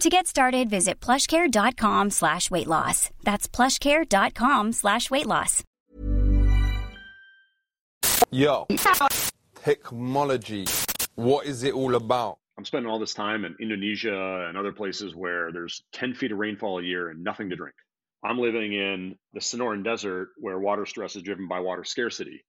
To get started, visit plushcare.com slash weight loss. That's plushcare.com slash weight loss. Yo, technology. What is it all about? I'm spending all this time in Indonesia and other places where there's 10 feet of rainfall a year and nothing to drink. I'm living in the Sonoran Desert where water stress is driven by water scarcity.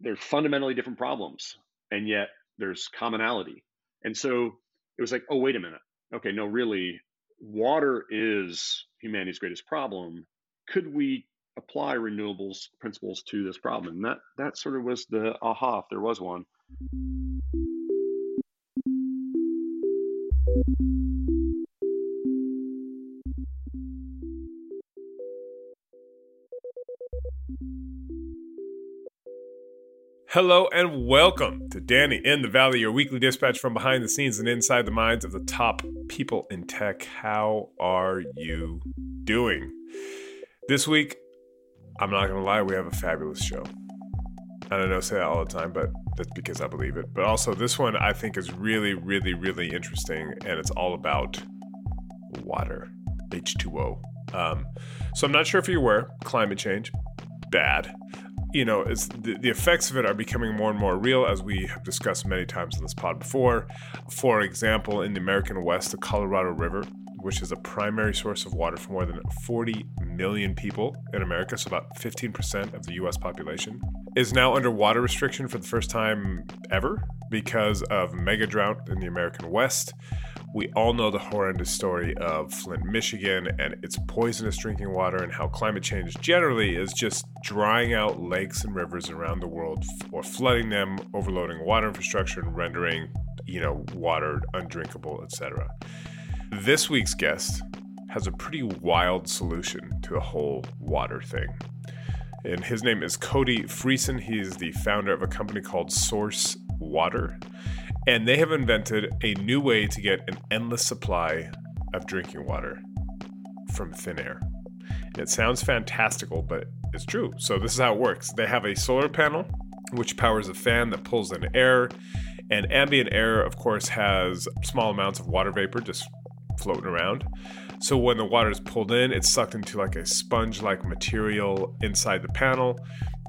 They're fundamentally different problems, and yet there's commonality. And so it was like, oh, wait a minute. Okay, no, really, water is humanity's greatest problem. Could we apply renewables principles to this problem? And that that sort of was the aha, if there was one. Hello and welcome to Danny in the Valley, your weekly dispatch from behind the scenes and inside the minds of the top people in tech. How are you doing? This week, I'm not going to lie, we have a fabulous show. And I know I say that all the time, but that's because I believe it. But also, this one I think is really, really, really interesting, and it's all about water, H2O. Um, so I'm not sure if you're aware, climate change, bad you know, it's the, the effects of it are becoming more and more real, as we have discussed many times in this pod before. For example, in the American West, the Colorado River, which is a primary source of water for more than 40 million people in America, so about 15% of the US population, is now under water restriction for the first time ever because of mega drought in the American West. We all know the horrendous story of Flint, Michigan, and its poisonous drinking water, and how climate change generally is just drying out lakes and rivers around the world, or flooding them, overloading water infrastructure, and rendering, you know, water undrinkable, etc. This week's guest has a pretty wild solution to the whole water thing. And his name is Cody Friesen. He's the founder of a company called Source Water and they have invented a new way to get an endless supply of drinking water from thin air. It sounds fantastical, but it's true. So, this is how it works they have a solar panel which powers a fan that pulls in air. And ambient air, of course, has small amounts of water vapor just floating around. So when the water is pulled in, it's sucked into like a sponge like material inside the panel.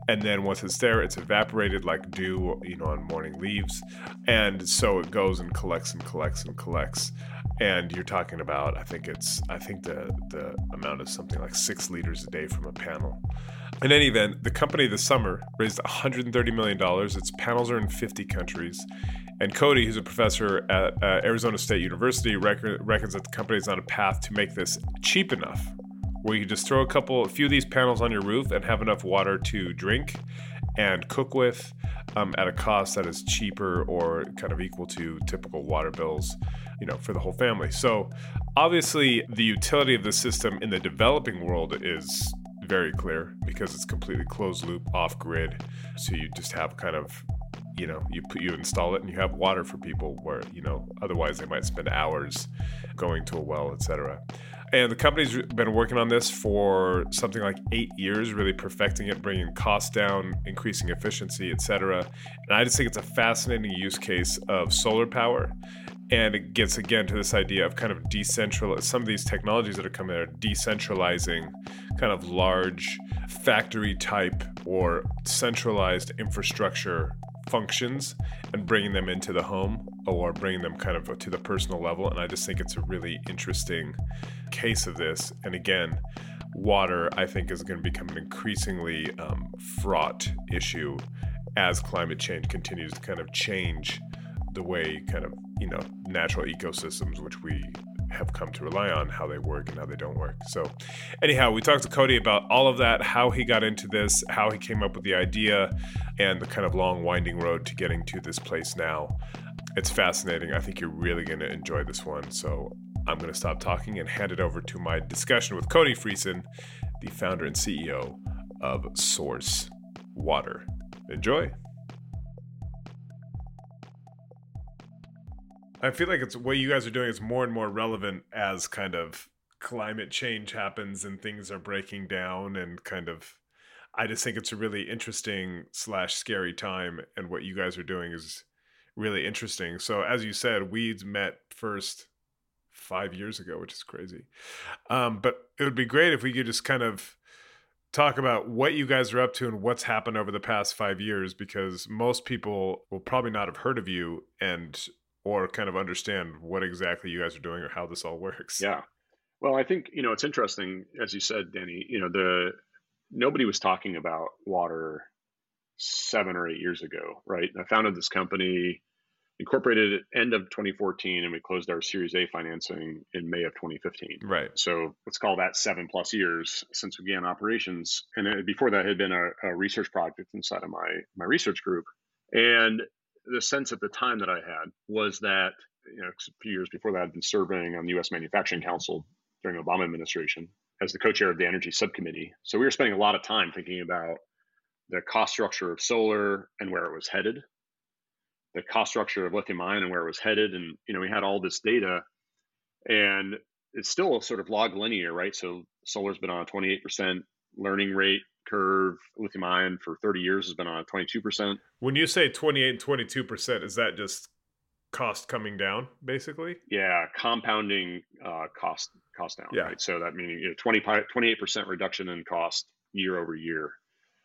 And then once it's there it's evaporated like dew you know on morning leaves. And so it goes and collects and collects and collects. And you're talking about i think it's i think the the amount is something like six liters a day from a panel. In any event the company this summer raised 130 million dollars. Its panels are in 50 countries and Cody, who's a professor at uh, Arizona State University, reckons that the company is on a path to make this cheap enough where you just throw a couple, a few of these panels on your roof and have enough water to drink and cook with um, at a cost that is cheaper or kind of equal to typical water bills, you know, for the whole family. So obviously, the utility of the system in the developing world is very clear because it's completely closed loop, off grid. So you just have kind of you know you put you install it and you have water for people where you know otherwise they might spend hours going to a well etc and the company's been working on this for something like eight years, really perfecting it, bringing costs down, increasing efficiency, etc. And I just think it's a fascinating use case of solar power. And it gets again to this idea of kind of decentral. Some of these technologies that are coming are decentralizing kind of large factory type or centralized infrastructure functions and bringing them into the home or bringing them kind of to the personal level. And I just think it's a really interesting case of this. And again, water, I think, is going to become an increasingly um, fraught issue as climate change continues to kind of change the way kind of you know natural ecosystems which we have come to rely on how they work and how they don't work. So anyhow we talked to cody about all of that how he got into this how he came up with the idea and the kind of long winding road to getting to this place now. It's fascinating. I think you're really going to enjoy this one. So i'm going to stop talking and hand it over to my discussion with cody friesen the founder and ceo of source water. Enjoy I feel like it's what you guys are doing is more and more relevant as kind of climate change happens and things are breaking down and kind of I just think it's a really interesting slash scary time and what you guys are doing is really interesting. So as you said, we met first five years ago, which is crazy. Um, but it would be great if we could just kind of talk about what you guys are up to and what's happened over the past five years because most people will probably not have heard of you and or kind of understand what exactly you guys are doing or how this all works. Yeah. Well, I think, you know, it's interesting, as you said, Danny, you know, the nobody was talking about water seven or eight years ago, right? I founded this company, incorporated at end of 2014, and we closed our Series A financing in May of 2015. Right. So let's call that seven plus years since we began operations. And uh, before that had been a, a research project inside of my my research group. And the sense at the time that I had was that you know a few years before that I'd been serving on the U.S. Manufacturing Council during the Obama administration as the co-chair of the Energy Subcommittee. So we were spending a lot of time thinking about the cost structure of solar and where it was headed, the cost structure of lithium ion and where it was headed, and you know we had all this data, and it's still sort of log linear, right? So solar's been on a 28% learning rate curve. Lithium ion for 30 years has been on 22%. When you say 28 and 22%, is that just cost coming down basically? Yeah, compounding uh, cost cost down. Yeah. Right? So that meaning you know, 20, 28% reduction in cost year over year,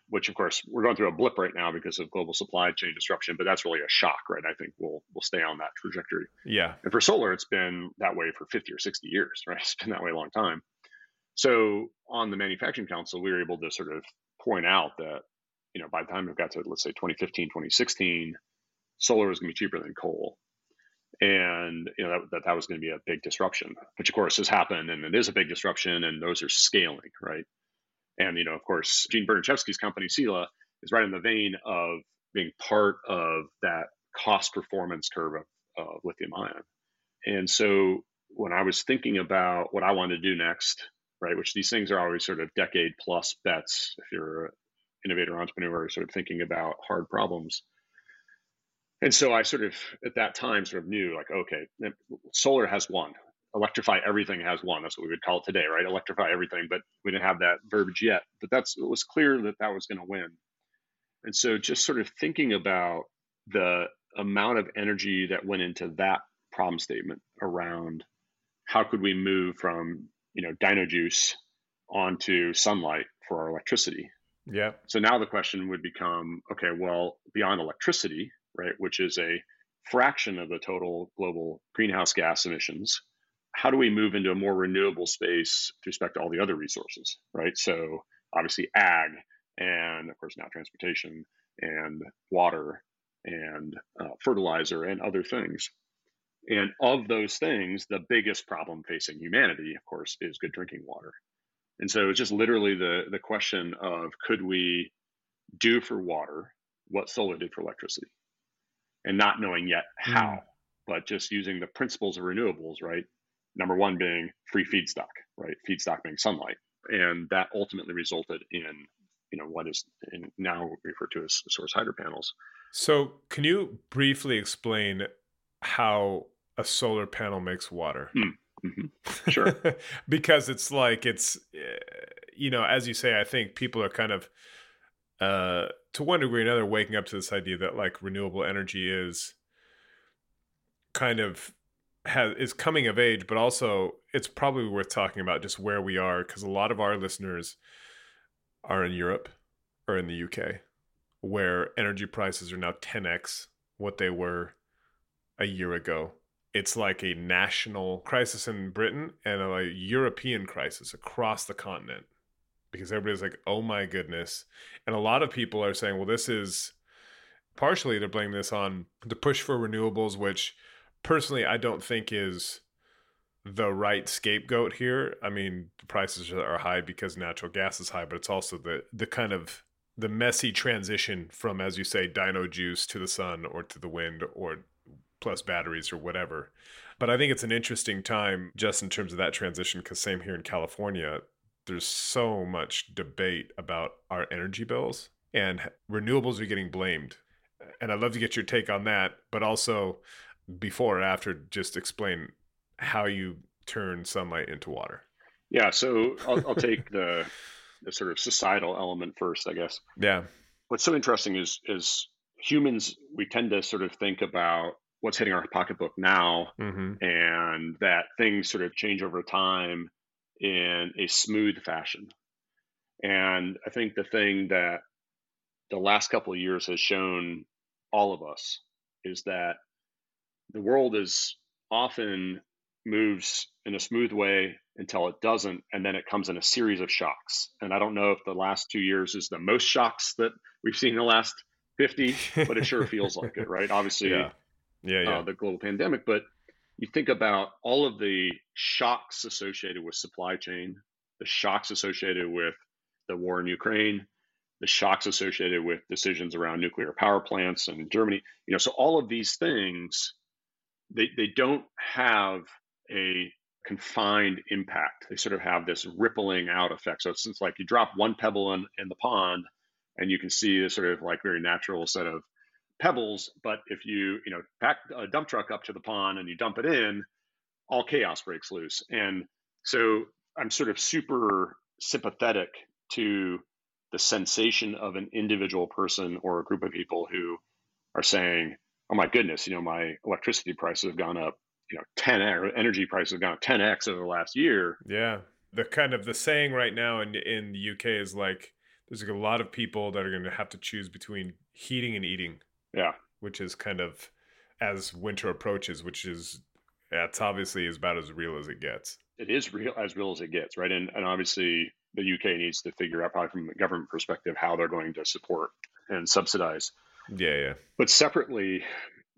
which of course we're going through a blip right now because of global supply chain disruption, but that's really a shock, right? I think we'll we'll stay on that trajectory. Yeah. And for solar, it's been that way for 50 or 60 years, right? It's been that way a long time. So on the manufacturing council, we were able to sort of point out that, you know, by the time we got to, let's say 2015, 2016, solar was going to be cheaper than coal. And, you know, that, that, that was going to be a big disruption, which of course has happened and it is a big disruption and those are scaling, right? And, you know, of course, Gene Berdichevsky's company, Sila, is right in the vein of being part of that cost performance curve of, of lithium ion. And so when I was thinking about what I wanted to do next, right? Which these things are always sort of decade plus bets if you're an innovator entrepreneur, sort of thinking about hard problems. And so I sort of at that time sort of knew like, okay, eh, solar has won. Electrify everything has won. That's what we would call it today, right? Electrify everything, but we didn't have that verbiage yet. But that's it was clear that that was going to win. And so just sort of thinking about the amount of energy that went into that problem statement around how could we move from you know dino juice onto sunlight for our electricity. Yeah. So now the question would become, okay, well, beyond electricity, right, which is a fraction of the total global greenhouse gas emissions, how do we move into a more renewable space with respect to all the other resources, right? So obviously ag and of course now transportation and water and uh, fertilizer and other things. And of those things, the biggest problem facing humanity, of course, is good drinking water. And so it's just literally the, the question of could we do for water what solar did for electricity? And not knowing yet how, mm. but just using the principles of renewables, right? Number one being free feedstock, right? Feedstock being sunlight. And that ultimately resulted in, you know, what is now referred to as source hydro panels. So can you briefly explain how a solar panel makes water. Mm. Mm-hmm. Sure. because it's like it's eh, you know, as you say, I think people are kind of uh to one degree or another waking up to this idea that like renewable energy is kind of has is coming of age, but also it's probably worth talking about just where we are because a lot of our listeners are in Europe or in the UK where energy prices are now 10x what they were a year ago it's like a national crisis in Britain and a European crisis across the continent. because everybody's like, oh my goodness. And a lot of people are saying, well, this is partially to blame this on the push for renewables, which personally I don't think is the right scapegoat here. I mean, the prices are high because natural gas is high, but it's also the the kind of the messy transition from, as you say, dino juice to the sun or to the wind or plus batteries or whatever. But I think it's an interesting time just in terms of that transition because same here in California, there's so much debate about our energy bills and renewables are getting blamed. And I'd love to get your take on that, but also before or after, just explain how you turn sunlight into water. Yeah, so I'll, I'll take the the sort of societal element first, I guess. Yeah. What's so interesting is is humans we tend to sort of think about what's hitting our pocketbook now mm-hmm. and that things sort of change over time in a smooth fashion. And I think the thing that the last couple of years has shown all of us is that the world is often moves in a smooth way until it doesn't and then it comes in a series of shocks and i don't know if the last two years is the most shocks that we've seen in the last 50 but it sure feels like it right obviously yeah yeah, yeah. Uh, the global pandemic but you think about all of the shocks associated with supply chain the shocks associated with the war in ukraine the shocks associated with decisions around nuclear power plants and germany you know so all of these things they, they don't have a confined impact. They sort of have this rippling out effect. So it's, it's like you drop one pebble in, in the pond and you can see this sort of like very natural set of pebbles. But if you, you know, pack a dump truck up to the pond and you dump it in, all chaos breaks loose. And so I'm sort of super sympathetic to the sensation of an individual person or a group of people who are saying, oh my goodness, you know, my electricity prices have gone up you know 10 energy prices have gone up 10x over the last year yeah the kind of the saying right now in in the uk is like there's like a lot of people that are going to have to choose between heating and eating yeah. which is kind of as winter approaches which is that's obviously is about as real as it gets. It is real as real as it gets right? And, and obviously the uk needs to figure out probably from a government perspective how they're going to support and subsidize. Yeah yeah. But separately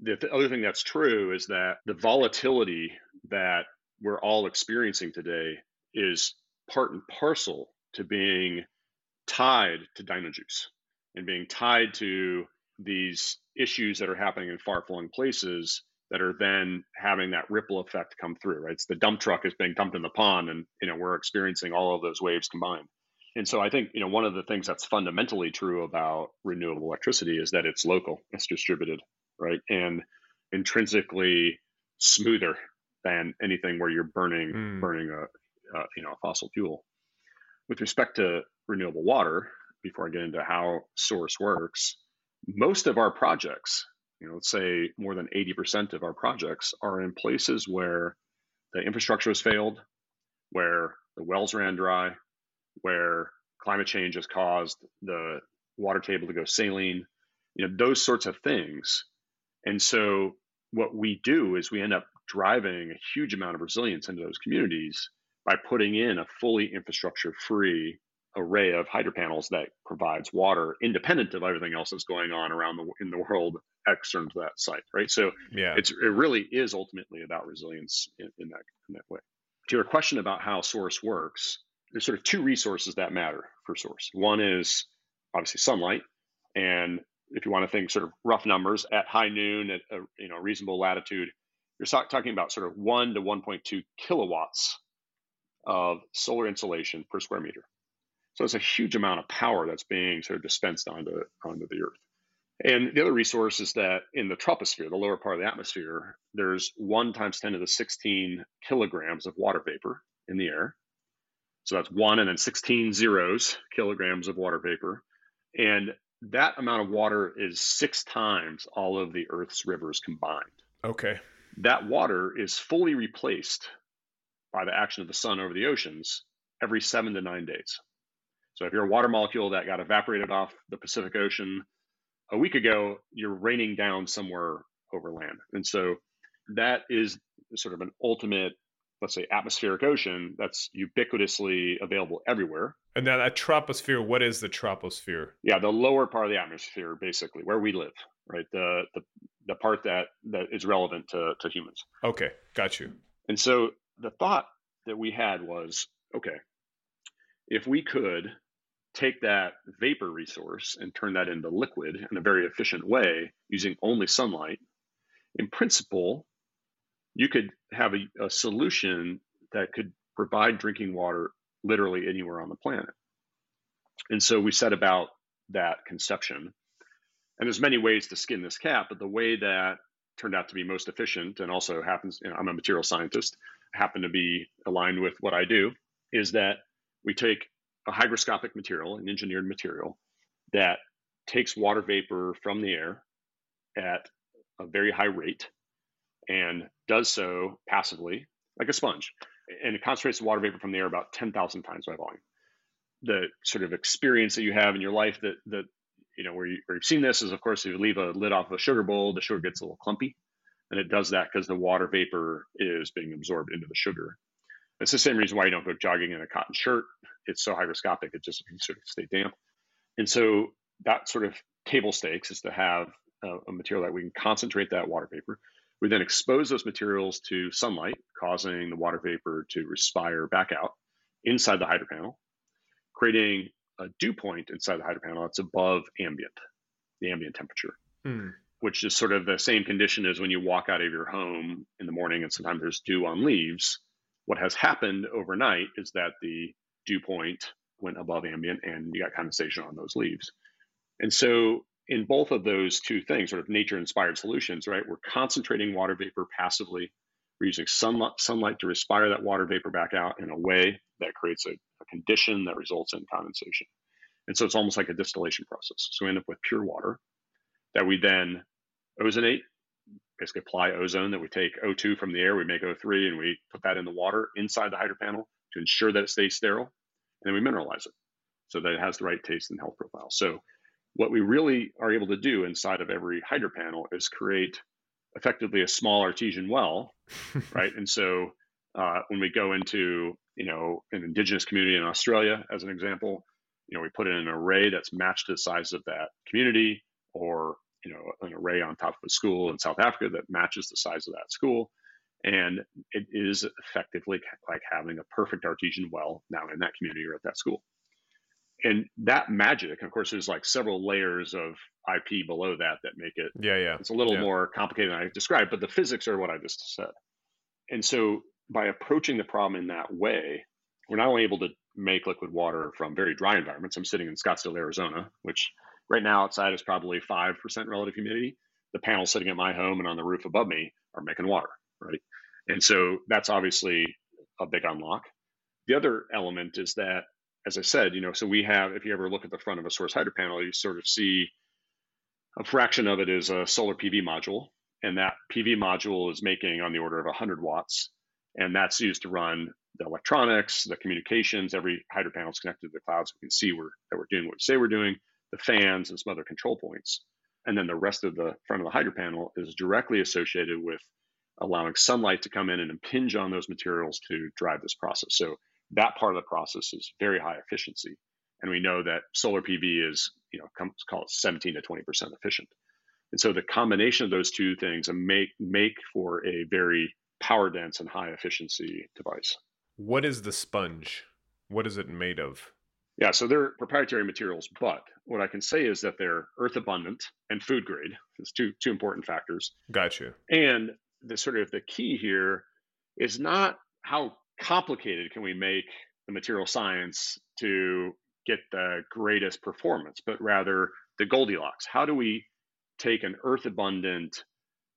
the other thing that's true is that the volatility that we're all experiencing today is part and parcel to being tied to dino juice and being tied to these issues that are happening in far flung places that are then having that ripple effect come through right it's the dump truck is being dumped in the pond and you know we're experiencing all of those waves combined and so i think you know one of the things that's fundamentally true about renewable electricity is that it's local it's distributed right? And intrinsically smoother than anything where you're burning mm. burning a, a, you know a fossil fuel. With respect to renewable water, before I get into how source works, most of our projects, you know, let's say more than 80% of our projects are in places where the infrastructure has failed, where the wells ran dry, where climate change has caused the water table to go saline, you know, those sorts of things. And so what we do is we end up driving a huge amount of resilience into those communities by putting in a fully infrastructure free array of hydro panels that provides water independent of everything else that's going on around the in the world external to that site right? So yeah. it's it really is ultimately about resilience in, in that in that way. To your question about how source works there's sort of two resources that matter for source. One is obviously sunlight and if you want to think sort of rough numbers at high noon at a you know reasonable latitude, you're talking about sort of one to 1.2 kilowatts of solar insolation per square meter. So it's a huge amount of power that's being sort of dispensed onto onto the earth. And the other resource is that in the troposphere, the lower part of the atmosphere, there's one times 10 to the 16 kilograms of water vapor in the air. So that's one and then 16 zeros kilograms of water vapor. And that amount of water is six times all of the Earth's rivers combined. Okay. That water is fully replaced by the action of the sun over the oceans every seven to nine days. So if you're a water molecule that got evaporated off the Pacific Ocean a week ago, you're raining down somewhere over land. And so that is sort of an ultimate, let's say, atmospheric ocean that's ubiquitously available everywhere And now that troposphere, what is the troposphere? Yeah, the lower part of the atmosphere, basically, where we live, right? The the, the part that, that is relevant to, to humans. Okay, got you. And so the thought that we had was okay, if we could take that vapor resource and turn that into liquid in a very efficient way using only sunlight, in principle, you could have a, a solution that could provide drinking water literally anywhere on the planet. And so we set about that conception. And there's many ways to skin this cat, but the way that turned out to be most efficient and also happens, you know, I'm a material scientist, happen to be aligned with what I do, is that we take a hygroscopic material, an engineered material that takes water vapor from the air at a very high rate and does so passively like a sponge and it concentrates the water vapor from the air about 10,000 times by volume. The sort of experience that you have in your life that, that you know, where, you, you've seen this is, of course, if you leave a lid off of a sugar bowl, the sugar gets a little clumpy. And it does that because the water vapor is being absorbed into the sugar. It's the same reason why you don't go jogging in a cotton shirt. It's so hygroscopic, it just sort of stay damp. And so that sort of table stakes is to have a, a material that we can concentrate that water vapor we then expose those materials to sunlight, causing the water vapor to respire back out inside the hydro panel, creating a dew point inside the hydro panel that's above ambient, the ambient temperature, hmm. which is sort of the same condition as when you walk out of your home in the morning and sometimes there's dew on leaves. What has happened overnight is that the dew point went above ambient and you got condensation on those leaves. And so in both of those two things, sort of nature inspired solutions, right? We're concentrating water vapor passively. We're using sunlight, sunlight to respire that water vapor back out in a way that creates a, a condition that results in condensation. And so it's almost like a distillation process. So we end up with pure water that we then ozonate, basically apply ozone that we take O2 from the air, we make O3, and we put that in the water inside the hydro panel to ensure that it stays sterile. And then we mineralize it so that it has the right taste and health profile. So what we really are able to do inside of every hydro panel is create effectively a small artesian well, right? And so uh, when we go into you know an indigenous community in Australia, as an example, you know we put in an array that's matched to the size of that community, or you know an array on top of a school in South Africa that matches the size of that school, and it is effectively like having a perfect artesian well now in that community or at that school. And that magic of course there's like several layers of ip below that that make it yeah yeah. it's a little yeah. more complicated than i described but the physics are what i just said. And so by approaching the problem in that way we're not only able to make liquid water from very dry environments i'm sitting in scottsdale arizona which right now outside is probably 5% relative humidity the panels sitting at my home and on the roof above me are making water right and so that's obviously a big unlock the other element is that as I said, you know, so we have, if you ever look at the front of a source hydro panel, you sort of see a fraction of it is a solar PV module. And that PV module is making on the order of 100 watts. And that's used to run the electronics, the communications, every hydro panel is connected to the cloud. So we can see we're, that we're doing what we say we're doing, the fans and some other control points. And then the rest of the front of the hydro panel is directly associated with allowing sunlight to come in and impinge on those materials to drive this process. So that part of the process is very high efficiency. And we know that solar PV is, you know, come, call it 17 to 20% efficient. And so the combination of those two things make make for a very power dense and high efficiency device. What is the sponge? What is it made of? Yeah, so they're proprietary materials, but what I can say is that they're earth abundant and food grade. It's two two important factors. Got you. And the sort of the key here is not how complicated can we make the material science to get the greatest performance, but rather the Goldilocks. How do we take an earth abundant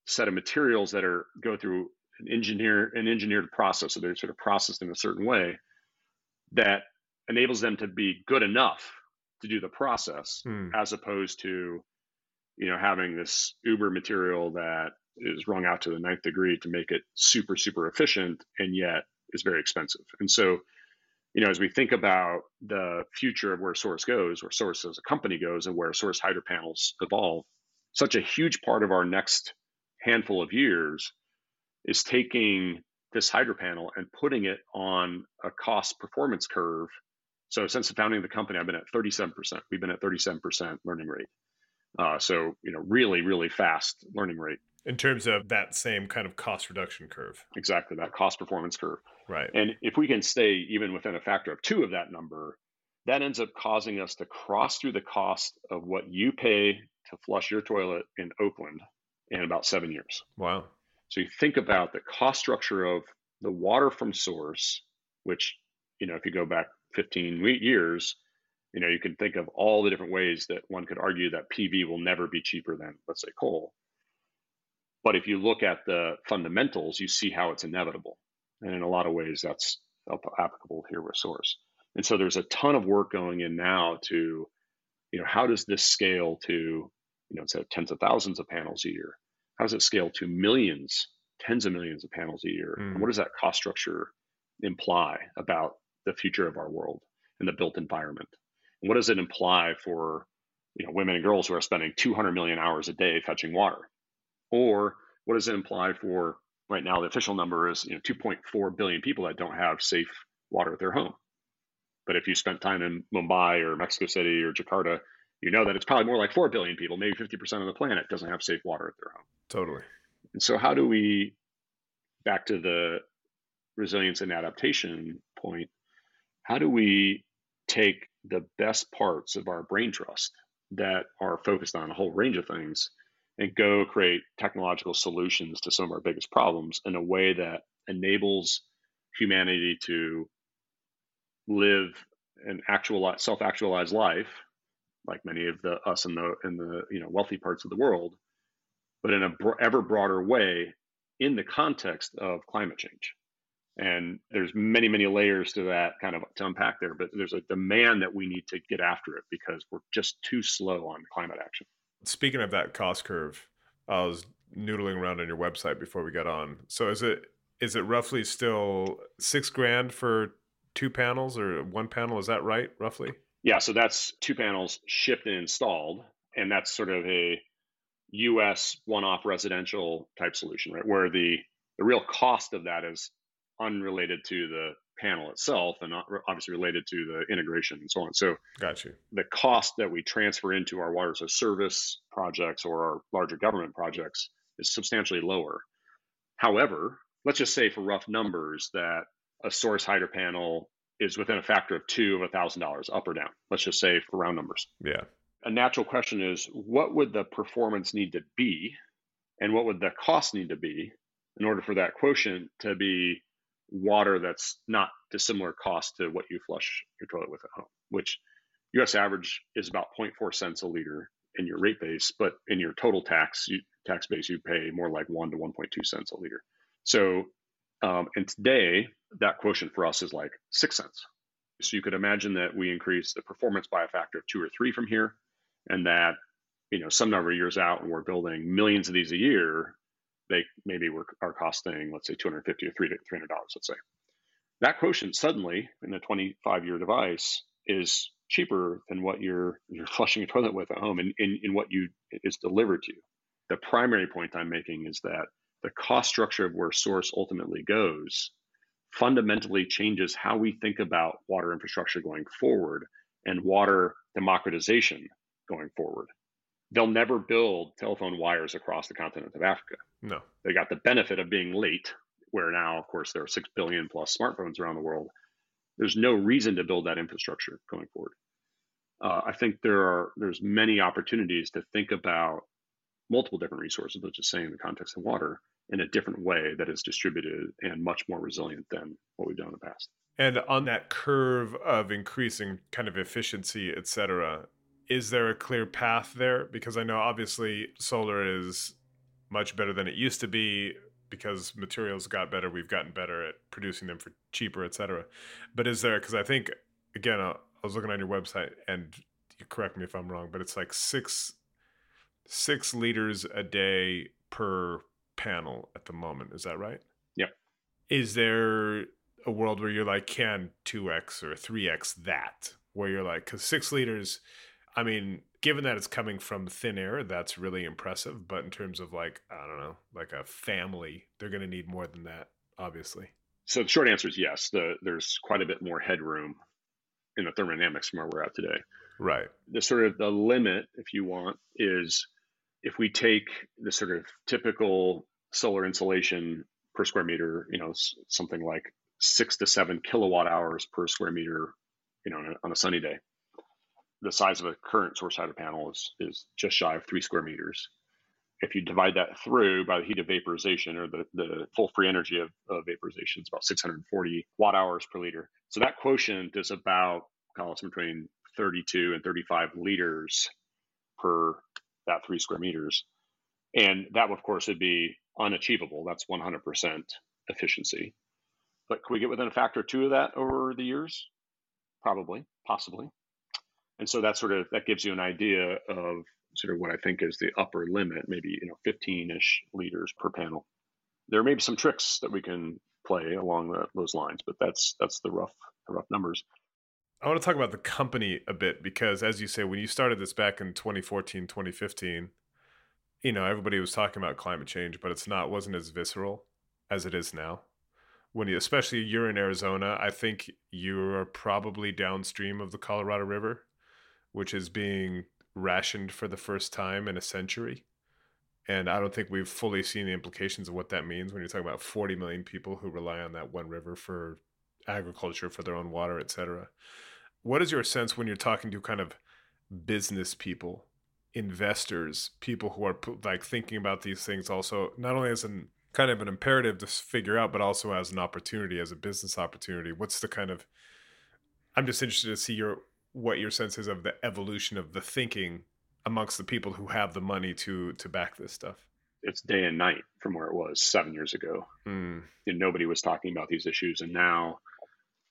set of materials that are go through an engineer an engineered process, so they're sort of processed in a certain way that enables them to be good enough to do the process, hmm. as opposed to you know having this uber material that is wrung out to the ninth degree to make it super super efficient and yet is very expensive. And so, you know, as we think about the future of where Source goes, where Source as a company goes, and where Source hydro panels evolve, such a huge part of our next handful of years is taking this hydro panel and putting it on a cost performance curve So since the founding of the company, I've been at 37%. We've been at 37% learning rate. Uh, so, you know, really, really fast learning rate. In terms of that same kind of cost reduction curve. Exactly, that cost performance curve. Right. And if we can stay even within a factor of two of that number, that ends up causing us to cross through the cost of what you pay to flush your toilet in Oakland in about seven years. Wow. So you think about the cost structure of the water from source, which, you know, if you go back 15 years, you know, you can think of all the different ways that one could argue that PV will never be cheaper than, let's say, coal. But if you look at the fundamentals, you see how it's inevitable. And in a lot of ways, that's applicable here with source. And so there's a ton of work going in now to, you know, how does this scale to, you know, instead of tens of thousands of panels a year, how does it scale to millions, tens of millions of panels a year? Mm. And what does that cost structure imply about the future of our world and the built environment? And what does it imply for, you know, women and girls who are spending 200 million hours a day fetching water? Or what does it imply for right now the official number is you know 2.4 billion people that don't have safe water at their home but if you spent time in Mumbai or Mexico City or Jakarta, you know that it's probably more like 4 billion people, maybe 50% of the planet doesn't have safe water at their home. Totally. And so, how do we, back to the resilience and adaptation point, how do we take the best parts of our brain trust that are focused on a whole range of things and go create technological solutions to some of our biggest problems in a way that enables humanity to live an actual self-actualized life, like many of the us in the in the you know wealthy parts of the world, but in a br- ever broader way in the context of climate change. And there's many many layers to that kind of to unpack there, but there's a demand that we need to get after it because we're just too slow on climate action. Speaking of that cost curve, I was noodling around on your website before we got on. So is it is it roughly still six grand for two panels or one panel. Is that right, roughly? Yeah, so that's two panels shipped and installed, and that's sort of a U.S. one-off residential type solution, right? Where the the real cost of that is unrelated to the panel itself, and uh, obviously related to the integration and so on. So, got you. The cost that we transfer into our water as a service projects or our larger government projects is substantially lower. However, let's just say for rough numbers that a source hydro panel is within a factor of two of a thousand dollars up or down. Let's just say for round numbers. Yeah. A natural question is what would the performance need to be and what would the cost need to be in order for that quotient to be water that's not dissimilar cost to what you flush your toilet with at home, which US average is about 0.4 cents a liter in your rate base, but in your total tax you, tax base you pay more like 1 to 1.2 cents a liter. So um, and today, that quotient for us is like six cents. So you could imagine that we increase the performance by a factor of two or three from here, and that you know some number of years out, when we're building millions of these a year, they maybe we're, are costing let's say 250 or 300 dollars. Let's say that quotient suddenly in a 25 year device is cheaper than what you're you're flushing a toilet with at home, and in what you is delivered to you. The primary point I'm making is that the cost structure of where source ultimately goes fundamentally changes how we think about water infrastructure going forward and water democratization going forward. They'll never build telephone wires across the continent of Africa. No. They got the benefit of being late, where now, of course, there are 6 billion plus smartphones around the world. There's no reason to build that infrastructure going forward. Uh, I think there are there's many opportunities to think about multiple different resources, let's just say in the context of water, in a different way that is distributed and much more resilient than what we've done in the past. And on that curve of increasing kind of efficiency, et cetera, is there a clear path there? Because I know obviously solar is much better than it used to be because materials got better. We've gotten better at producing them for cheaper, et cetera. But is there, because I think, again, uh, I was looking on your website and you correct me if I'm wrong, but it's like six six liters a day per panel at the moment. Is that right? Yep. Is there a world where you're like, can 2x or 3x that? Where you're like, because six liters, I mean, given that it's coming from thin air, that's really impressive. But in terms of like, I don't know, like a family, they're going to need more than that, obviously. So the short answer is yes. The, there's quite a bit more headroom in the thermodynamics from where we're at today. Right. The sort of the limit, if you want, is if we take the sort of typical solar insolation per square meter, you know, something like six to seven kilowatt hours per square meter, you know, on a, on a sunny day. The size of a current source hydro panel is, is just shy of three square meters. If you divide that through by the heat of vaporization or the, the full free energy of, of vaporization, it's about 640 watt hours per liter. So that quotient is about, call it between 32 and 35 liters per that three square meters. And that, of course, would be unachievable. That's 100% efficiency. But could we get within a factor or two of that over the years? Probably, possibly. And so that sort of that gives you an idea of sort of what I think is the upper limit, maybe you know 15-ish liters per panel. There may be some tricks that we can play along the, those lines, but that's that's the rough the rough numbers. I want to talk about the company a bit because, as you say, when you started this back in 2014, 2015, you know, everybody was talking about climate change, but it's not wasn't as visceral as it is now. When you, especially you're in Arizona, I think you're probably downstream of the Colorado River, which is being rationed for the first time in a century. And I don't think we've fully seen the implications of what that means when you're talking about 40 million people who rely on that one river for agriculture, for their own water, et cetera. What is your sense when you're talking to kind of business people, investors, people who are like thinking about these things also not only as an kind of an imperative to figure out, but also as an opportunity, as a business opportunity? What's the kind of I'm just interested to see your what your sense is of the evolution of the thinking amongst the people who have the money to to back this stuff. It's day and night from where it was seven years ago. Mm. And nobody was talking about these issues, and now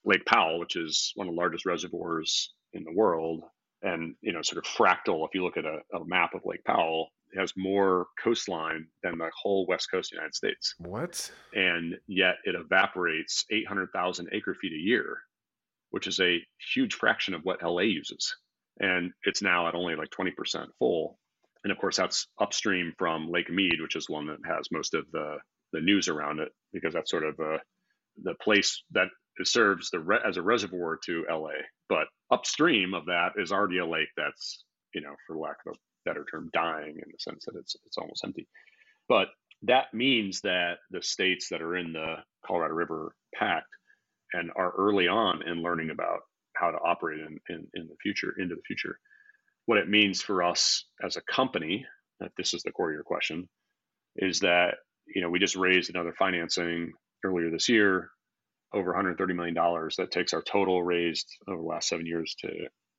Lake Powell, which is one of the largest reservoirs in the world, and you know, sort of fractal. If you look at a, a map of Lake Powell, has more coastline than the whole west coast of the United States. What? And yet it evaporates 800,000 acre feet a year, which is a huge fraction of what LA uses. And it's now at only like 20% full. And of course, that's upstream from Lake Mead, which is one that has most of the, the news around it, because that's sort of uh, the place that serves the re- as a reservoir to LA. But upstream of that is already a lake that's, you know, for lack of a better term, dying in the sense that it's it's almost empty. But that means that the states that are in the Colorado River Pact and are early on in learning about how to operate in, in, in the future, into the future. What it means for us as a company, that this is the core of your question, is that you know we just raised another financing earlier this year over 130 million dollars. That takes our total raised over the last seven years to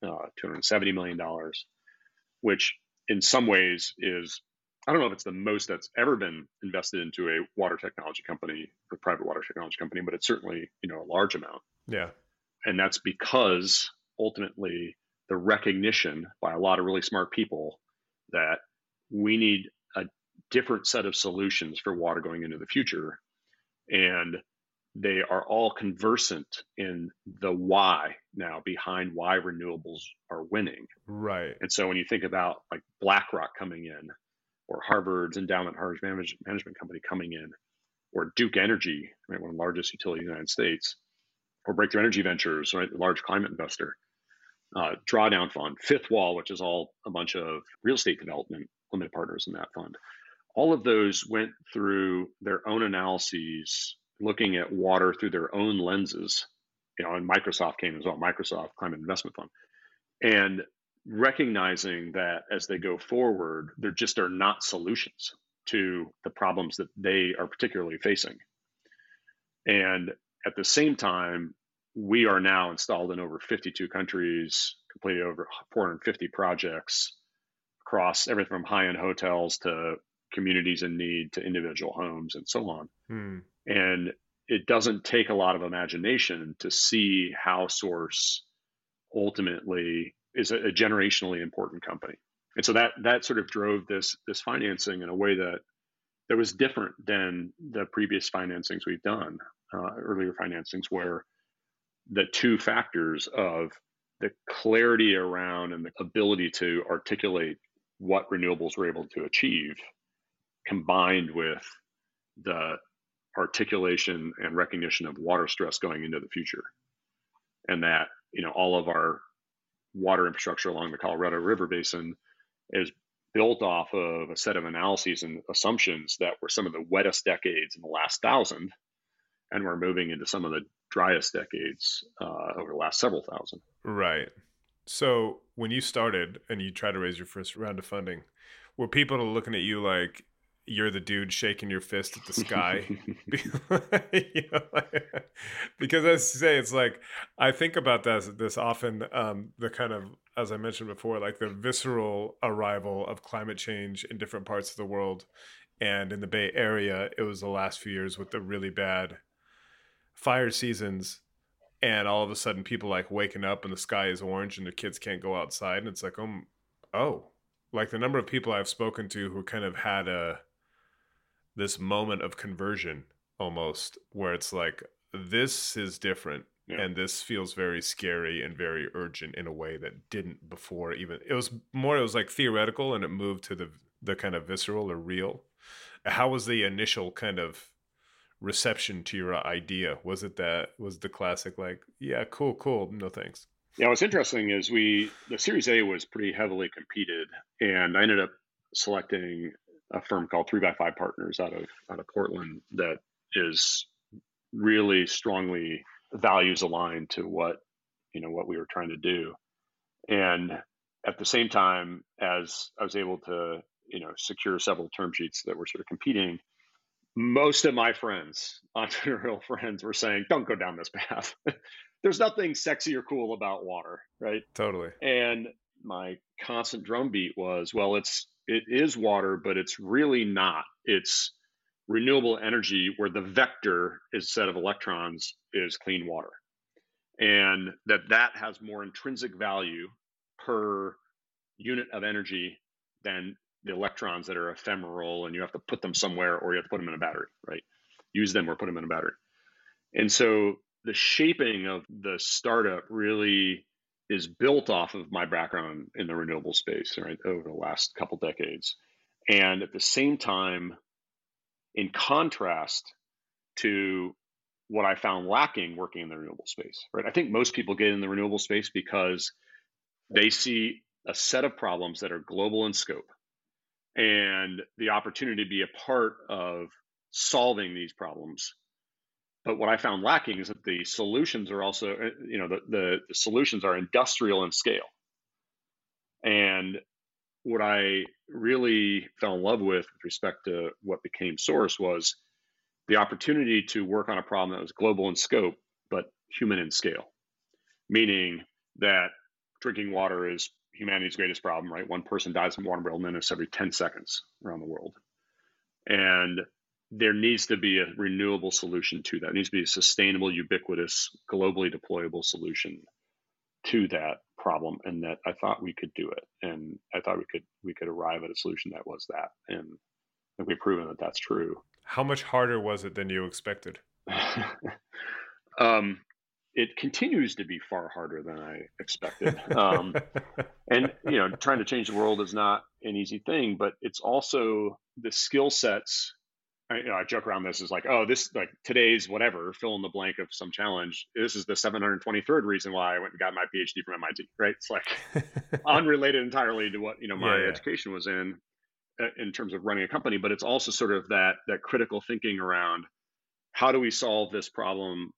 uh, 270 million dollars, which in some ways is I don't know if it's the most that's ever been invested into a water technology company, a private water technology company, but it's certainly you know a large amount. Yeah, and that's because ultimately the recognition by a lot of really smart people that we need a different set of solutions for water going into the future, and they are all conversant in the why now behind why renewables are winning. Right. And so when you think about like BlackRock coming in, or Harvard's endowment Harvard management company coming in, or Duke Energy, right, one of the largest utilities in the United States, or Breakthrough Energy Ventures, right, large climate investor, uh, Drawdown Fund, Fifth Wall, which is all a bunch of real estate development limited partners in that fund. All of those went through their own analyses looking at water through their own lenses. You know, and Microsoft came as well, Microsoft Climate Investment Fund, and recognizing that as they go forward, there just are not solutions to the problems that they are particularly facing. And at the same time, we are now installed in over 52 countries, completed over 450 projects across everything from high end hotels to communities in need to individual homes and so on. Hmm. And it doesn't take a lot of imagination to see how Source ultimately is a, generationally important company. And so that that sort of drove this this financing in a way that that was different than the previous financings we've done, uh, earlier financings, where the two factors of the clarity around and the ability to articulate what renewables were able to achieve combined with the articulation and recognition of water stress going into the future. And that you know, all of our water infrastructure along the Colorado River Basin is built off of a set of analyses and assumptions that were some of the wettest decades in the last thousand, and we're moving into some of the driest decades uh, over the last several thousand. Right. So when you started and you tried to raise your first round of funding, were people looking at you like you're the dude shaking your fist at the sky? you know, like, because as you say, it's like I think about this this often. Um, the kind of as I mentioned before, like the visceral arrival of climate change in different parts of the world, and in the Bay Area, it was the last few years with the really bad fire seasons and all of a sudden people like waking up and the sky is orange and the kids can't go outside and it's like um oh like the number of people I've spoken to who kind of had a this moment of conversion almost where it's like this is different yeah. and this feels very scary and very urgent in a way that didn't before even it was more it was like theoretical and it moved to the the kind of visceral or real how was the initial kind of reception to your idea? Was it that was the classic like, yeah, cool, cool, no thanks? Yeah, what's interesting is we the Series A was pretty heavily competed, and I ended up selecting a firm called Three by Five Partners out of out of Portland that is really strongly values aligned to what you know what we were trying to do, and at the same time as I was able to you know secure several term sheets that were sort of competing most of my friends, entrepreneurial friends, were saying, don't go down this path. There's nothing sexy or cool about water, right? Totally. And my constant drumbeat was, well, it's it is water, but it's really not. It's renewable energy where the vector is set of electrons is clean water. And that that has more intrinsic value per unit of energy than the electrons that are ephemeral and you have to put them somewhere or you have to put them in a battery, right? Use them or put them in a battery. And so the shaping of the startup really is built off of my background in the renewable space, right, over the last couple decades. And at the same time, in contrast to what I found lacking working in the renewable space, right? I think most people get in the renewable space because they see a set of problems that are global in scope and the opportunity to be a part of solving these problems. But what I found lacking is that the solutions are also, uh, you know, the, the, solutions are industrial in scale. And what I really fell in love with with respect to what became Source was the opportunity to work on a problem that was global in scope, but human in scale, meaning that drinking water is humanity's greatest problem, right? One person dies from waterborne illness every 10 seconds around the world. And there needs to be a renewable solution to that. It needs to be a sustainable, ubiquitous, globally deployable solution to that problem. And that I thought we could do it. And I thought we could we could arrive at a solution that was that. And we've proven that that's true. How much harder was it than you expected? um, it continues to be far harder than I expected. Um, and you know, trying to change the world is not an easy thing, but it's also the skill sets. I, you know, I joke around this is like, oh, this like today's whatever, fill in the blank of some challenge. This is the 723rd reason why I went and got my PhD from MIT, right? It's like unrelated entirely to what you know my yeah, yeah. education was in, uh, in terms of running a company, but it's also sort of that that critical thinking around how do we solve this problem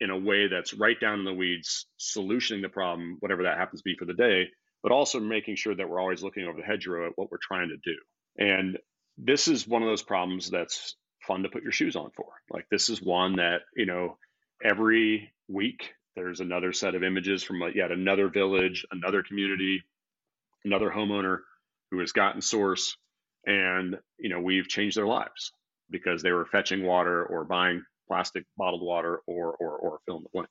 in a way that's right down in the weeds, solutioning the problem, whatever that happens to be for the day, but also making sure that we're always looking over the hedgerow at what we're trying to do. And this is one of those problems that's fun to put your shoes on for. Like this is one that, you know, every week there's another set of images from yet another village, another community, another homeowner who has gotten source and, you know, we've changed their lives because they were fetching water or buying plastic bottled water or or or fill in the blank.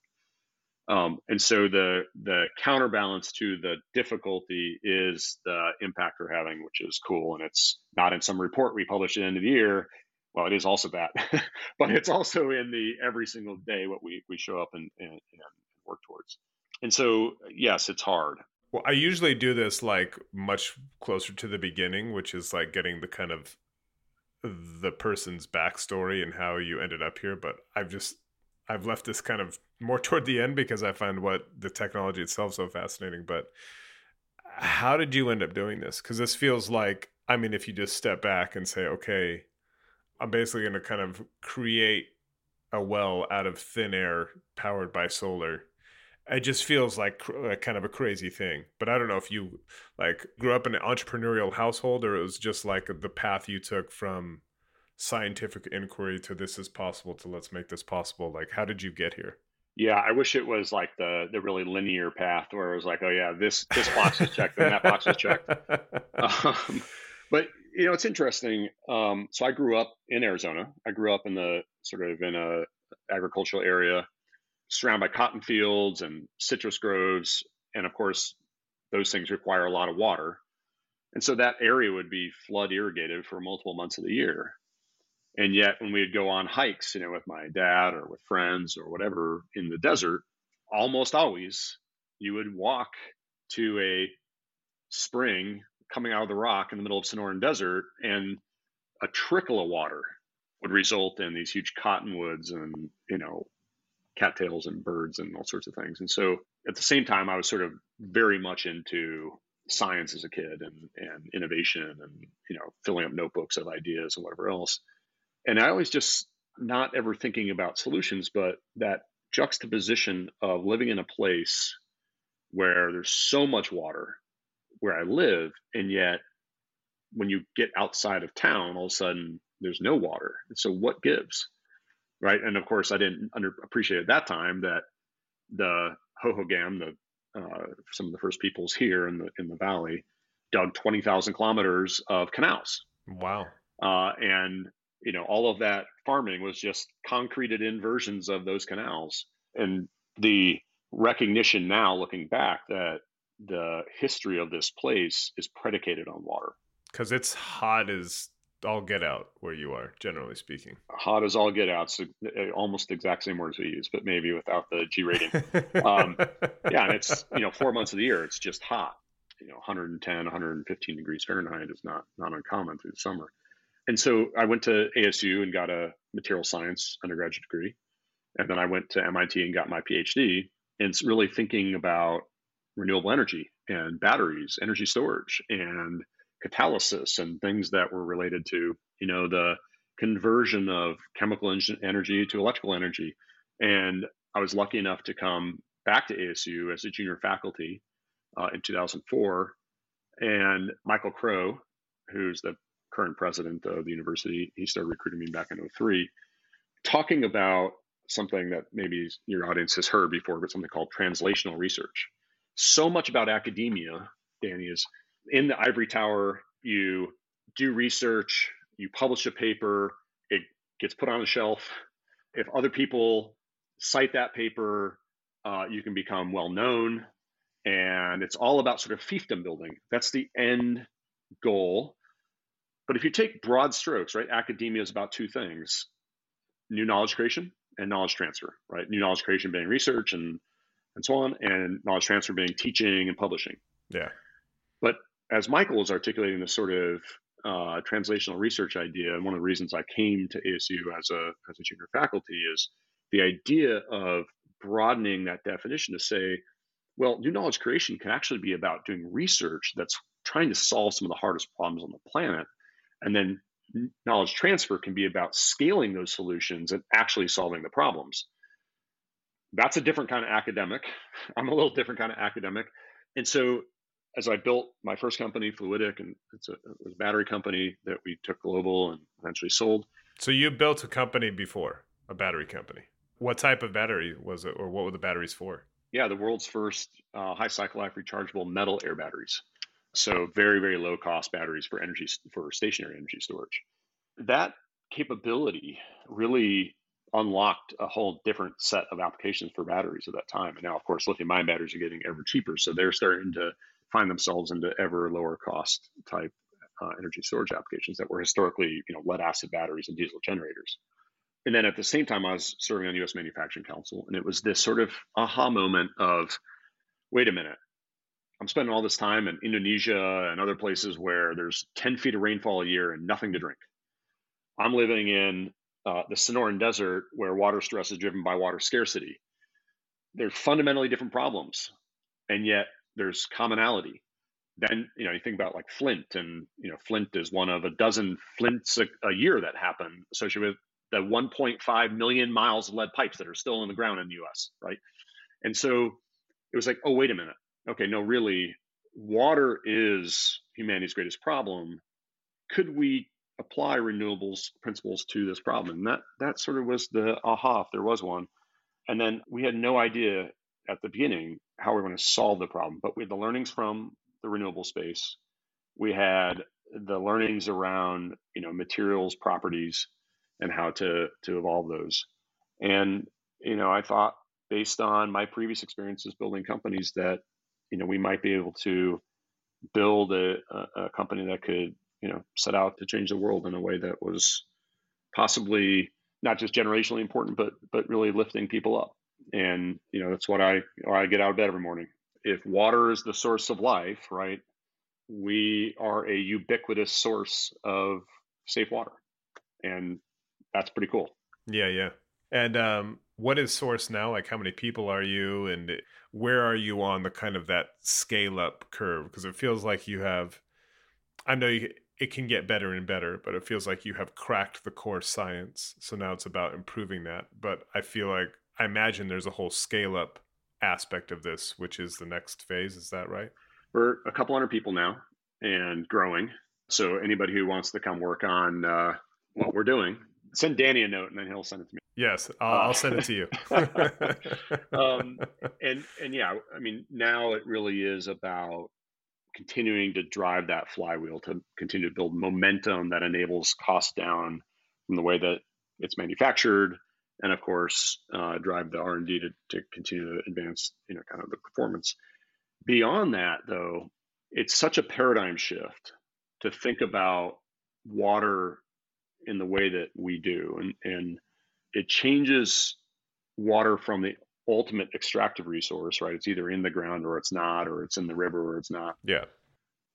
Um, and so the the counterbalance to the difficulty is the impact we're having, which is cool. And it's not in some report we publish at the end of the year. Well, it is also that, but it's also in the every single day what we we show up and, and, and work towards. And so yes, it's hard. Well, I usually do this like much closer to the beginning, which is like getting the kind of the person's backstory and how you ended up here, but I've just I've left this kind of more toward the end because I find what the technology itself so fascinating. But how did you end up doing this? Because this feels like, I mean, if you just step back and say, okay, I'm basically going to kind of create a well out of thin air powered by solar. It just feels like, like kind of a crazy thing. But I don't know if you like grew up in an entrepreneurial household or it was just like the path you took from scientific inquiry to this is possible to let's make this possible. Like, how did you get here? Yeah, I wish it was like the the really linear path where it was like, oh yeah, this this box is checked and that box is checked. Um, but you know, it's interesting. Um, so I grew up in Arizona. I grew up in the sort of in a agricultural area, surrounded by cotton fields and citrus groves, and of course, those things require a lot of water. And so that area would be flood irrigated for multiple months of the year. And yet, when we'd go on hikes, you know, with my dad or with friends or whatever in the desert, almost always you would walk to a spring coming out of the rock in the middle of Sonoran Desert, and a trickle of water would result in these huge cottonwoods and you know cattails and birds and all sorts of things. And so at the same time, I was sort of very much into science as a kid and, and innovation and you know filling up notebooks of ideas and whatever else. And I always just not ever thinking about solutions, but that juxtaposition of living in a place where there's so much water where I live, and yet when you get outside of town, all of a sudden there's no water. So what gives, right? And of course, I didn't under appreciate at that time that the Hohokam, the uh, some of the first peoples here in the in the valley, dug twenty thousand kilometers of canals. Wow. Uh, and you know all of that farming was just concreted in versions of those canals, and the recognition now, looking back, that the history of this place is predicated on water. Because it's hot as all get out where you are, generally speaking. Hot as all get out. So uh, almost the exact same words we use, but maybe without the G rating. um, yeah, and it's you know four months of the year it's just hot. You know, 110, 115 degrees Fahrenheit is not not uncommon through the summer. And so I went to ASU and got a material science undergraduate degree, and then I went to MIT and got my PhD. And it's really thinking about renewable energy and batteries, energy storage, and catalysis, and things that were related to, you know, the conversion of chemical energy to electrical energy. And I was lucky enough to come back to ASU as a junior faculty uh, in 2004. And Michael Crow, who's the current president of the university, he started recruiting me back in 03, talking about something that maybe your audience has heard before, but something called translational research so much about academia, Danny, is in the ivory tower, you do research, you publish a paper, it gets put on a shelf. If other people cite that paper, uh, you can become well known. And it's all about sort of fiefdom building. That's the end goal. But if you take broad strokes, right, academia is about two things new knowledge creation and knowledge transfer, right? New knowledge creation being research and and so on, and knowledge transfer being teaching and publishing. Yeah. But as Michael was articulating this sort of uh, translational research idea, and one of the reasons I came to ASU as a as a junior faculty is the idea of broadening that definition to say, well, new knowledge creation can actually be about doing research that's trying to solve some of the hardest problems on the planet, and then knowledge transfer can be about scaling those solutions and actually solving the problems that's a different kind of academic. I'm a little different kind of academic. And so as I built my first company, Fluidic, and it's a, it was a battery company that we took global and eventually sold. So you built a company before, a battery company. What type of battery was it, or what were the batteries for? Yeah, the world's first uh, high cycle life rechargeable metal air batteries. So very, very low cost batteries for energy for stationary energy storage. That capability really unlocked a whole different set of applications for batteries at that time. And now, of course, lithium ion batteries are getting ever cheaper. So they're starting to find themselves into ever lower cost type uh, energy storage applications that were historically, you know, lead acid batteries and diesel generators. And then at the same time, I was serving on the U.S. Manufacturing Council, and it was this sort of aha moment of, wait a minute, I'm spending all this time in Indonesia and other places where there's 10 feet of rainfall a year and nothing to drink. I'm living in uh, the Sonoran Desert, where water stress is driven by water scarcity. They're fundamentally different problems, and yet there's commonality. Then you know you think about like Flint, and you know Flint is one of a dozen Flints a, a year that happen associated with the 1.5 million miles of lead pipes that are still in the ground in the U.S. Right, and so it was like, oh wait a minute, okay, no, really, water is humanity's greatest problem. Could we apply renewables principles to this problem. And that that sort of was the aha, if there was one. And then we had no idea at the beginning how we are going to solve the problem. But we had the learnings from the renewable space. We had the learnings around you know materials properties and how to to evolve those. And you know, I thought based on my previous experiences building companies that you know we might be able to build a, a company that could you know set out to change the world in a way that was possibly not just generationally important, but but really lifting people up. And you know that's what I I get out of bed every morning. If water is the source of life, right? We are a ubiquitous source of safe water, and that's pretty cool. Yeah, yeah. And um, what is Source now? Like, how many people are you, and where are you on the kind of that scale up curve? Because it feels like you have. I know you, it can get better and better, but it feels like you have cracked the core science. So now it's about improving that. But I feel like I imagine there's a whole scale up aspect of this, which is the next phase. Is that right? We're a couple hundred people now and growing. So anybody who wants to come work on uh, what we're doing, send Danny a note and then he'll send it to me. Yes, I'll, I'll send it to you. um, and and yeah, I mean now it really is about continuing to drive that flywheel to continue to build momentum that enables cost down from the way that it's manufactured and of course uh, drive the r&d to, to continue to advance you know kind of the performance beyond that though it's such a paradigm shift to think about water in the way that we do and, and it changes water from the ultimate extractive resource, right? It's either in the ground or it's not, or it's in the river or it's not. Yeah.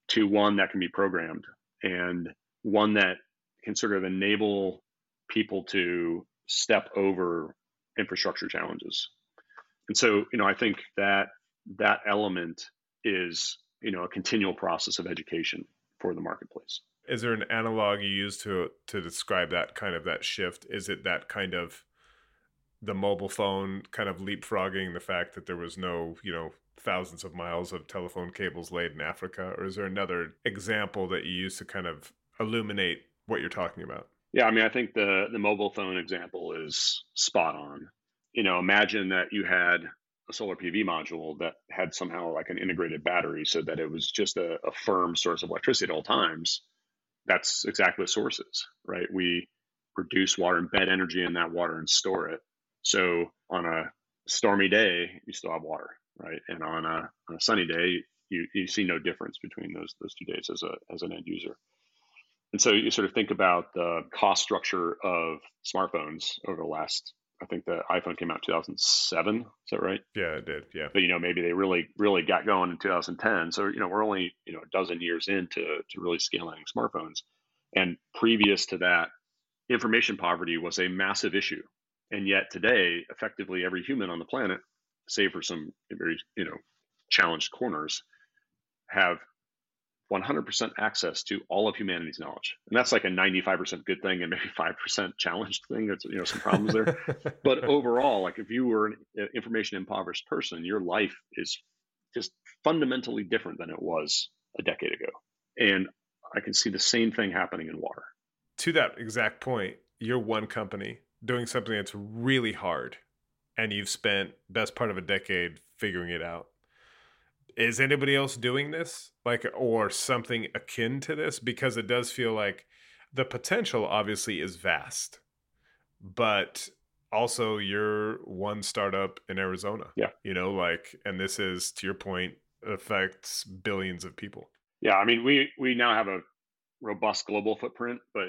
To one that can be programmed and one that can sort of enable people to step over infrastructure challenges. And so, you know, I think that that element is, you know, a continual process of education for the marketplace. Is there an analog you use to to describe that kind of that shift? Is it that kind of the mobile phone kind of leapfrogging the fact that there was no, you know, thousands of miles of telephone cables laid in Africa? Or is there another example that you use to kind of illuminate what you're talking about? Yeah, I mean, I think the the mobile phone example is spot on. You know, imagine that you had a solar PV module that had somehow like an integrated battery so that it was just a, a firm source of electricity at all times. That's exactly what source is, right? We produce water, embed energy in that water and store it so on a stormy day, you still have water, right? And on a, on a sunny day, you, you see no difference between those those two days as a as an end user. And so you sort of think about the cost structure of smartphones over the last. I think the iPhone came out in 2007. Is that right? Yeah, it did. Yeah. But you know, maybe they really really got going in 2010. So you know, we're only you know a dozen years into to really scaling smartphones. And previous to that, information poverty was a massive issue and yet today, effectively every human on the planet, save for some very you know challenged corners, have 100% access to all of humanity's knowledge. And that's like a 95% good thing and maybe 5% challenged thing. There's, you know, some problems there. but overall, like if you were an uh, information impoverished person, your life is just fundamentally different than it was a decade ago. And I can see the same thing happening in water. To that exact point, you're one company doing something that's really hard and you've spent best part of a decade figuring it out is anybody else doing this? Like or something akin to this? Because it does feel like the potential obviously is vast. But also you're one startup in arizona yeah. you know like and this is to your point affects billions of people. Yeah i mean we we now have a robust global footprint but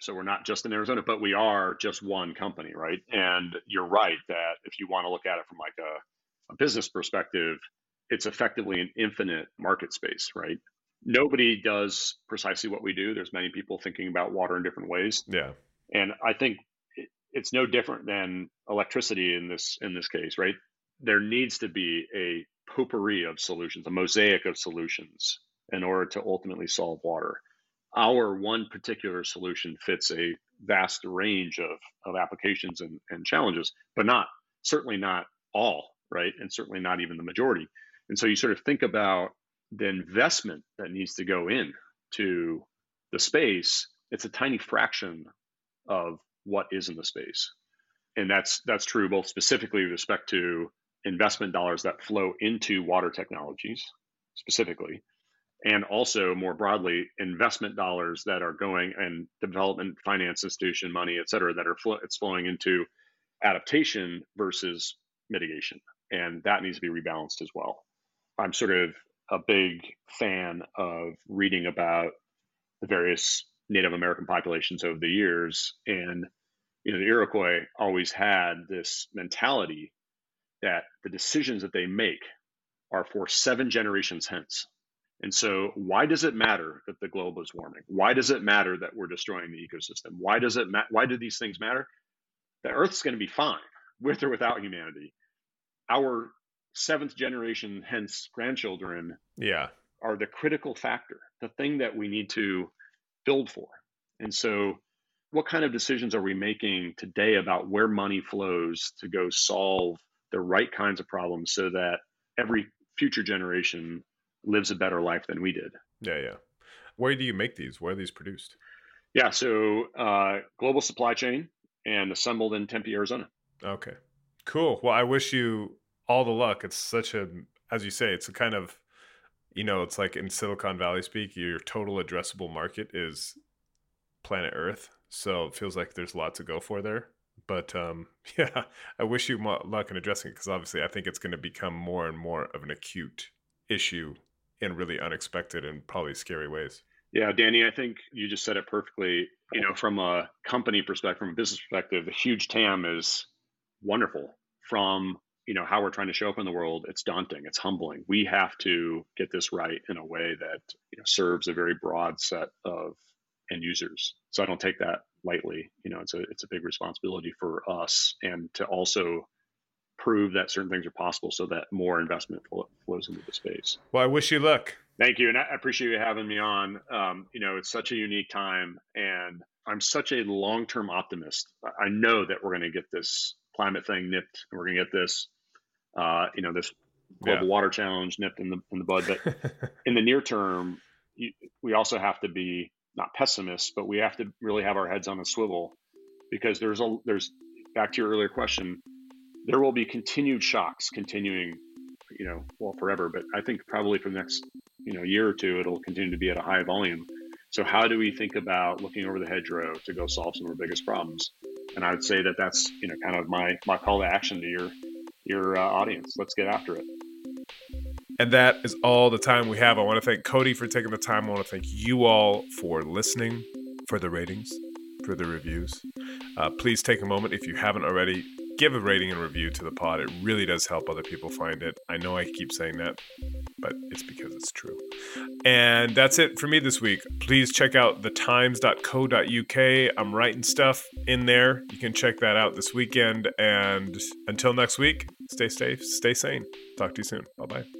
so we're not just in Arizona, but we are just one company, right? And you're right that if you want to look at it from like a, a business perspective, it's effectively an infinite market space, right? Nobody does precisely what we do. There's many people thinking about water in different ways. Yeah. And I think it's no different than electricity in this in this case, right? There needs to be a potpourri of solutions, a mosaic of solutions in order to ultimately solve water. Our one particular solution fits a vast range of, of applications and, and challenges, but not certainly not all, right? And certainly not even the majority. And so you sort of think about the investment that needs to go in to the space, it's a tiny fraction of what is in the space. And that's that's true both specifically with respect to investment dollars that flow into water technologies specifically, and also more broadly investment dollars that are going and development finance institution money, et cetera, that are it's flowing into adaptation versus mitigation, and that needs to be rebalanced as well. I'm sort of a big fan of reading about the various Native American populations over the years, and you know the Iroquois always had this mentality that the decisions that they make are for seven generations hence. And so, why does it matter that the globe is warming? Why does it matter that we're destroying the ecosystem? Why does it? Ma- why do these things matter? The Earth's going to be fine with or without humanity. Our seventh generation, hence grandchildren, yeah, are the critical factor, the thing that we need to build for. And so, what kind of decisions are we making today about where money flows to go solve the right kinds of problems so that every future generation lives a better life than we did. Yeah, yeah. Where do you make these? Where are these produced? Yeah, so uh, global supply chain and assembled in Tempe, Arizona. Okay, cool. Well, I wish you all the luck. It's such a, as you say, it's a kind of, you know, it's like in Silicon Valley speak, your total addressable market is planet Earth. So it feels like there's a lot to go for there. But um, yeah, I wish you luck in addressing it because obviously I think it's going to become more and more of an acute issue in really unexpected and probably scary ways. Yeah, Danny, I think you just said it perfectly. You know, from a company perspective, from a business perspective, the huge TAM is wonderful. From you know how we're trying to show up in the world, it's daunting, it's humbling. We have to get this right in a way that you know serves a very broad set of end users. So I don't take that lightly. You know, it's a it's a big responsibility for us, and to also prove that certain things are possible so that more investment flows into the space. Well, I wish you luck. Thank you. And I appreciate you having me on. Um, you know, it's such a unique time and I'm such a long-term optimist. I know that we're going to get this climate thing nipped and we're going to get this, uh, you know, this global yeah. water challenge nipped in the, in the bud. But in the near term, you, we also have to be not pessimists, but we have to really have our heads on a swivel because there's a, there's back to your earlier question, there will be continued shocks continuing, you know, well, forever, but I think probably for the next, you know, year or two, it'll continue to be at a high volume. So how do we think about looking over the hedgerow to go solve some of our biggest problems? And I would say that that's, you know, kind of my, my call to action to your, your uh, audience. Let's get after it. And that is all the time we have. I want to thank Cody for taking the time. I want to thank you all for listening, for the ratings, for the reviews. Uh, please take a moment if you haven't already give a rating and review to the pod. It really does help other people find it. I know I keep saying that, but it's because it's true. And that's it for me this week. Please check out thetimes.co.uk. I'm writing stuff in there. You can check that out this weekend. And until next week, stay safe, stay sane. Talk to you soon. Bye bye.